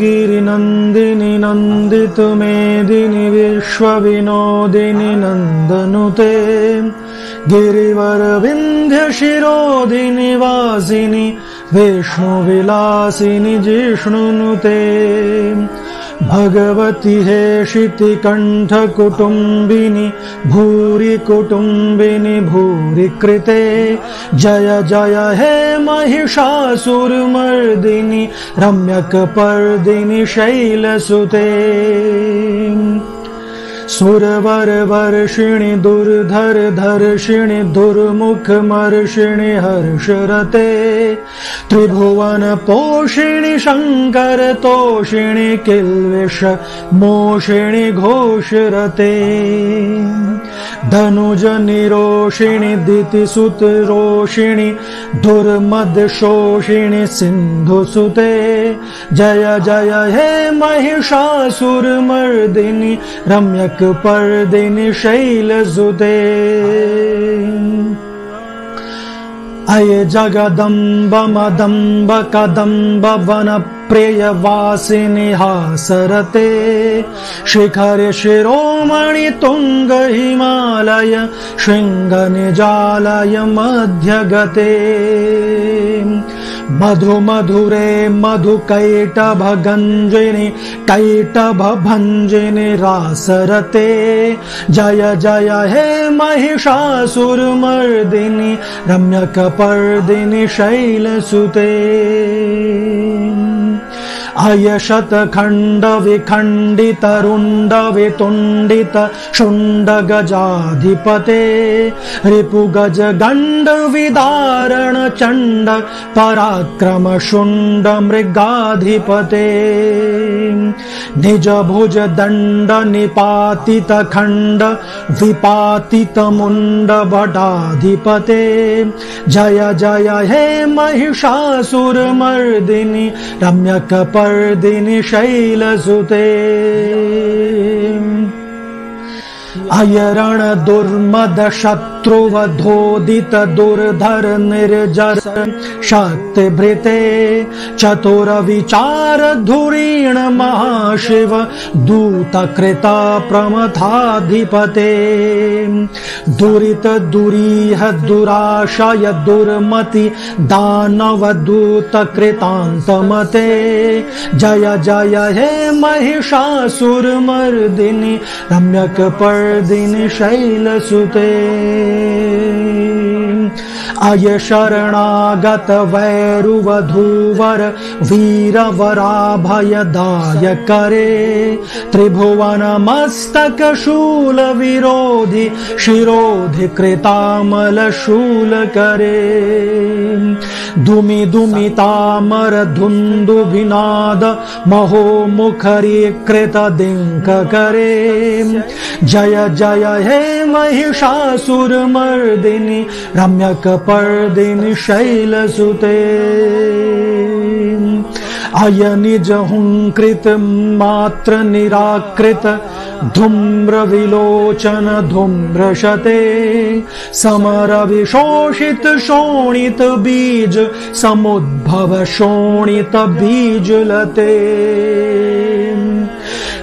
गिरिनन्दिनि नन्दितु मेदिनि विश्वविनोदिनि नन्दनुते गिरिवरविन्ध्यशिरोदिनि वासिनि विष्णुविलासिनि जिष्णुनुते भगवति हे शितिकण्ठकुटुम्बिनि भूरि कुटुम्बिनि भूरि कृते जय जय हे महिषासुरमर्दिनि रम्यकपर्दिनि शैलसुते सुरवरवर्षिणि दुर्धर धर्षिणि दुर्मुखमर्षिणि हर्षरते त्रिभुवनपोषिणि शङ्करतोषिणि किल्विष मोषिणि घोषरते दुर्मद दितिसुतरोषिणि सिंधु सुते। जय जय हे महिषासुरमर्दिनि रम्यक शैलसुते अय जगदम्ब कदम्ब वन प्रियवासिनि हासरते। शिखर शिरोमणि तुङ्ग हिमालय शृङ्ग निजालय मध्यगते मधु मधुरे मधु कैटभ गञ्जिनि कैटभ भञ्जिनि रासरते। जय जय हे महिषासुरमर्दिनि रम्यकपर्दिनि शैलसुते अयशतखण्ड विखण्डित रुण्ड वितुण्डित शुण्ड गजाधिपते रिपु गज गण्ड विदारण चण्ड पराक्रम शुण्ड मृगाधिपते निज भुज दण्ड निपातित खण्ड विपातित मुण्ड भटाधिपते जय जय हे महिषासुरमर्दिनि रम्यकप पर्दिनि शैलसुते अयरण दुर्मद शत्रुवधोदित दुर्धर निर्जर शक्तिभृते चतुर विचार धुरीण महाशिव दूत कृता प्रमथाधिपते दुरित दुरीह दुराशय दुर्मति दानव दूत कृतान्तमते जय जय हे महिषासुरमर्दिनि रम्यक पर दिन शैलसुते अय शरणागत वैरुवधूवर वीरवराभयदाय करे त्रिभुवन मस्तक शूल विरोधि शिरोधि कृतामल शूल करे दुमि दुमि तामर महो मुखरी कृत दिङ्क करे जय जय हे महिषासुरमर्दिनि रम्यक पर्दिनि शैलसुते। हुङ्कृत मात्र निराकृत धूम्र विलोचन धूम्रशते। समर विशोषित शोणित बीज समुद्भव शोणित बीजलते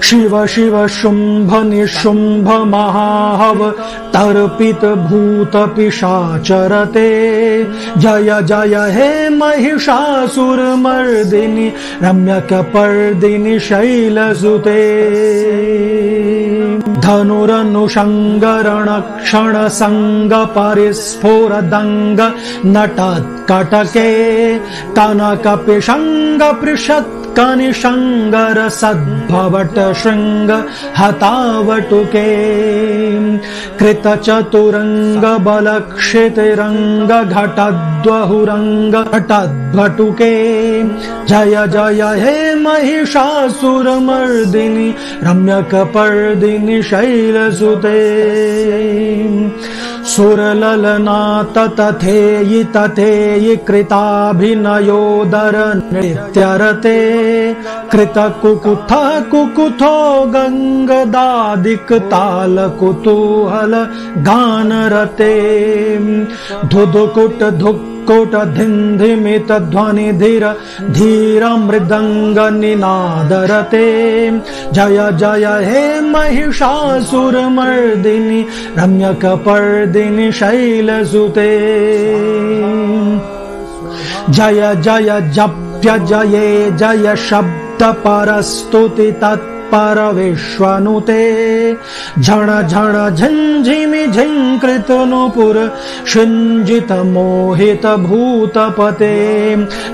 शिव शिव शुम्भ निशुम्भ महाहव तर्पित भूत पिशाचरते। जय जय हे महिषासुरमर्दिनि रम्यक पर्दिनि शैलसुते। धनुरनुषङ्गरण क्षण सङ्ग परिस्फुरदङ्ग नटत्कटके कनकपिशङ्ग पृषत् कनिशङ्गर सद्भवट शृङ्ग हतावटुके। कृत चतुरङ्ग बलक्षितिरङ्ग घटद्वहुरङ्ग घटद्भटुके जय जय हे महिषासुरमर्दिनि रम्यकपर्दिनि शैलसुते। सुरललना तथेयि तथेयि कृताभिनयोदर नृत्यरते कृत कुकुथ कुकुथो गङ्गदादिक ताल कुतूहल गानरते धुधुकुट धुक् धीर धीर मृदङ्ग जय जय हे महिषासुरमर्दिनि रम्यकपर्दिनि शैलसुते। जय जय जप्य जये जय शब्द परस्तुति तत् परविश्वनुते। झण झण झञ्झिमि झङ्कृत नुपुर शुञ्जित मोहित भूतपते।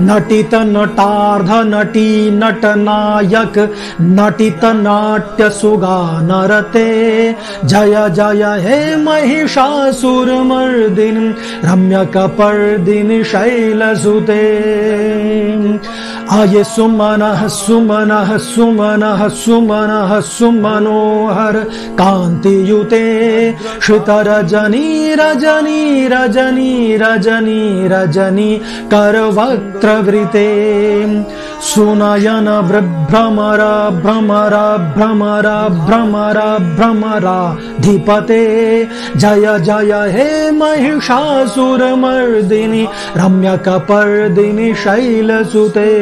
नटित नटार्ध नटी नटनायक नटित नाट्य सुगानरते जय जय हे महिषासुरमर्दिन् रम्यकपर्दिनि शैलसुते आए सुमन सुमन सुमन सुमन सुमनोहर कांति कान्तियुते श्रुतरजनी रजनी रजनी रजनी रजनी करवक्त्रवृते सुनयन भ्रमर भ्रमर भ्रमर भ्रमर भ्रमराधिपते। जय जय हे महिषासुरमर्दिनि रम्यकपर्दिनि शैलसुते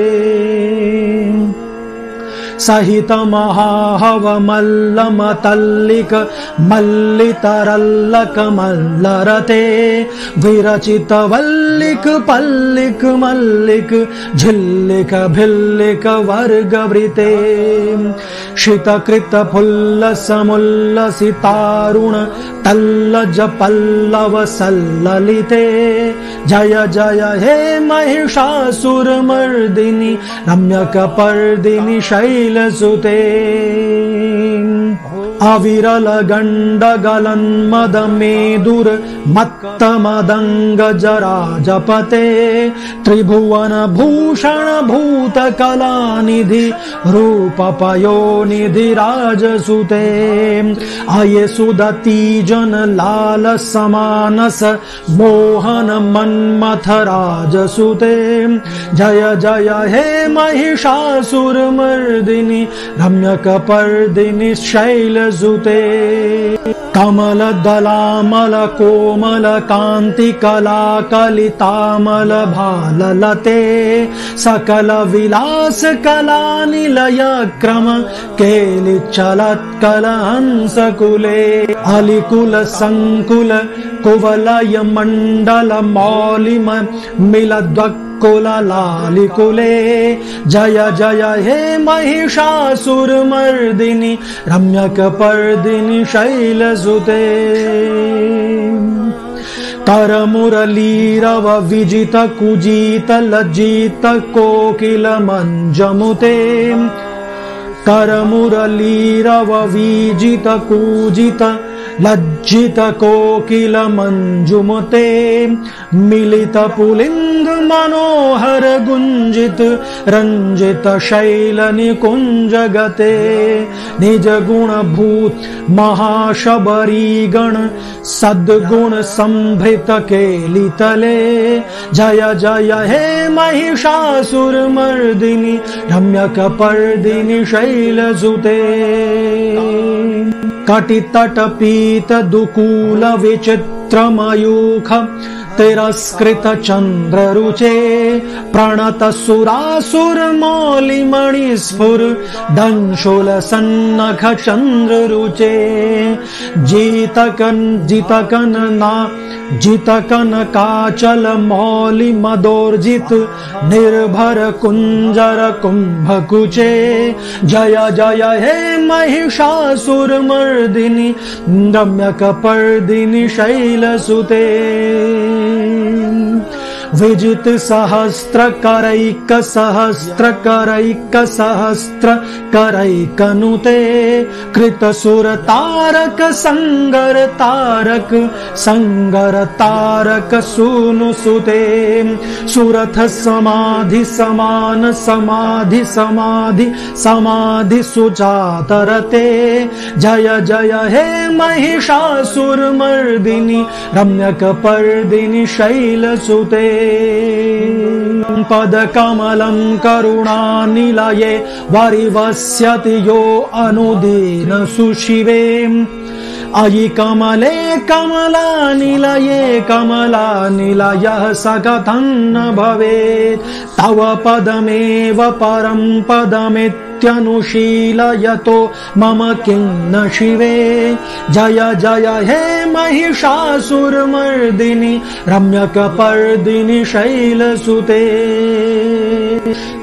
सहित महाहव मल्लमतल्लिक विरचित वल्लिक पल्लिक मल्लिक झिल्लिक भिल्लिक वर्गवृते शितकृत फुल्ल समुल्लसितारुण तल्लज पल्लव सल्ललिते जय जय हे महिषासुरमर्दिनि रम्यकपर्दिनि शै अविरल गण्डगलन्मद मेदुर् मत्त मदङ्ग जरा जपते त्रिभुवन भूषण भूत कलानिधि रूपपयो निधि राजसुते अये सुदती जन लाल समानस मोहन मन्मथ राजसुते जय जय हे महिषासुरमर्दिनि रम्यकपर्दिनि शैलसुते कमलदलामल कोमल कान्ति कला कलितामल भाललते सकल विलास कला निलय क्रम केलि चलत्कल हंसकुले अलिकुल सङ्कुल कुवलय मण्डल मौलिम मिलद्वक् कुललालिकुले। जय जय हे महिषासुरमर्दिनि रम्यकपर्दिनि शैलसुते। करमुरलीरव विजित कुजित लज्जित कोकिल मञ्जमुते करमुरलीरव विजित कूजित लज्जित कोकिल गुञ्जित रञ्जित शैल निकुञ्ज गते निज गुण भूत महाशबरी गण सद्गुण सम्भृत केलितले जय जय हे महिषासुरमर्दिनि रम्यकपर्दिनि शैलसुते कटितटपीत दुकूल विचित्रमयूख तिरस्कृत चन्द्ररुचे प्रणत सुरासुर जितकन् जितकन जितकन काचल मौलि निर्भर कुञ्जर कुम्भकुचे। जय जय हे महिषासुरमर्दिनि रम्यकपर्दिनि शैलसुते विजित सहस्त्र करैक सहस्त्र करैक सहस्त्र करैकनुते कृत सुर तारक संगर तारक संगर तारक सुनु सुते सुरथ समाधि समान समाधि समाधि समाधि सुजातरते जय जय हे महिषासुर मर्दिनि रम्यक पर्दिनि शैलसुते पदकमलं करुणानिलये वरिवस्यति यो अनुदीन सुशिवे अयि कमले कमलानिलये कमलानिलयः स कथम् न भवेत्। तव पदमेव परम् पदमित्यनुशीलयतो मम किं न शिवे। जय जय हे महिषासुरमर्दिनि रम्यकपर्दिनि शैलसुते।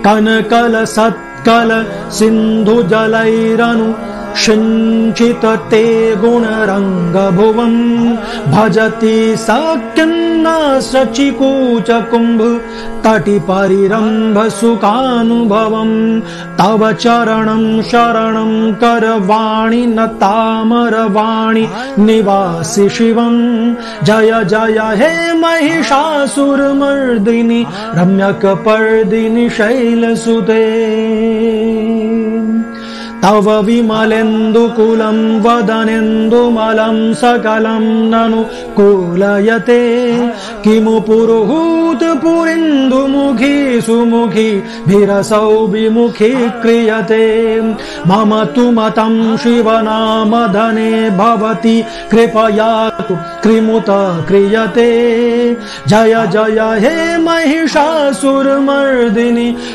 कनकल सत्कल सिन्धुजलैरनु सिञ्चित ते गुणरङ्गभुवम् भजति सख्यन्न सचिकूच कुम्भ तटि सुखानुभवम् तव चरणं शरणं करवाणि न तामरवाणि निवासि शिवम् जय जय हे महिषासुरमर्दिनि रम्यकपर्दिनि शैलसुते तव विमलेन्दुकुलं वदनेन्दुमलं सकलं ननु कूलयते। किमु पुरुहूत पुरिन्दुमुखी सुमुखी भिरसौ विमुखी क्रियते। मम तु मतं शिवनामधने भवति कृपया कृमुत क्रियते। जय जय हे महिषासुरमर्दिनि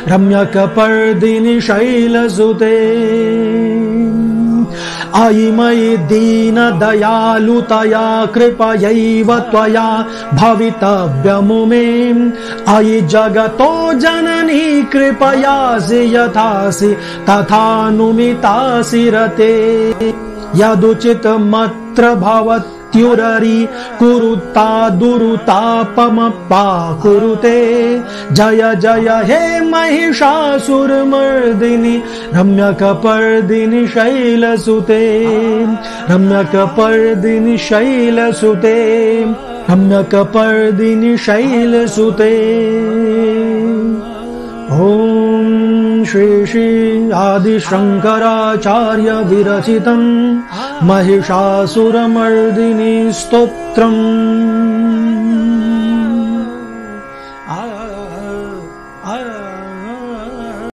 रम्यकपर्दिनि शैलसुते अयि मयि दीन दयालुतया कृपयैव त्वया भवितव्यमुमे अयि जगतो जननी कृपयासि यथासि तथानुमितासि रते यदुचितमत्र भवत् त्युररि कुरुता दुरुतापमपा कुरुते। जय जय हे महिषासुरमर्दिनि रम्यकपर्दिनि शैलसुते। रम्यकपर्दिनि शैलसुते। रम्यकपर्दिनि शैलसुते। ॐ श्री श्री आदिशङ्कराचार्य विरचितम् महिषासुरमर्दिनि स्तोत्रम्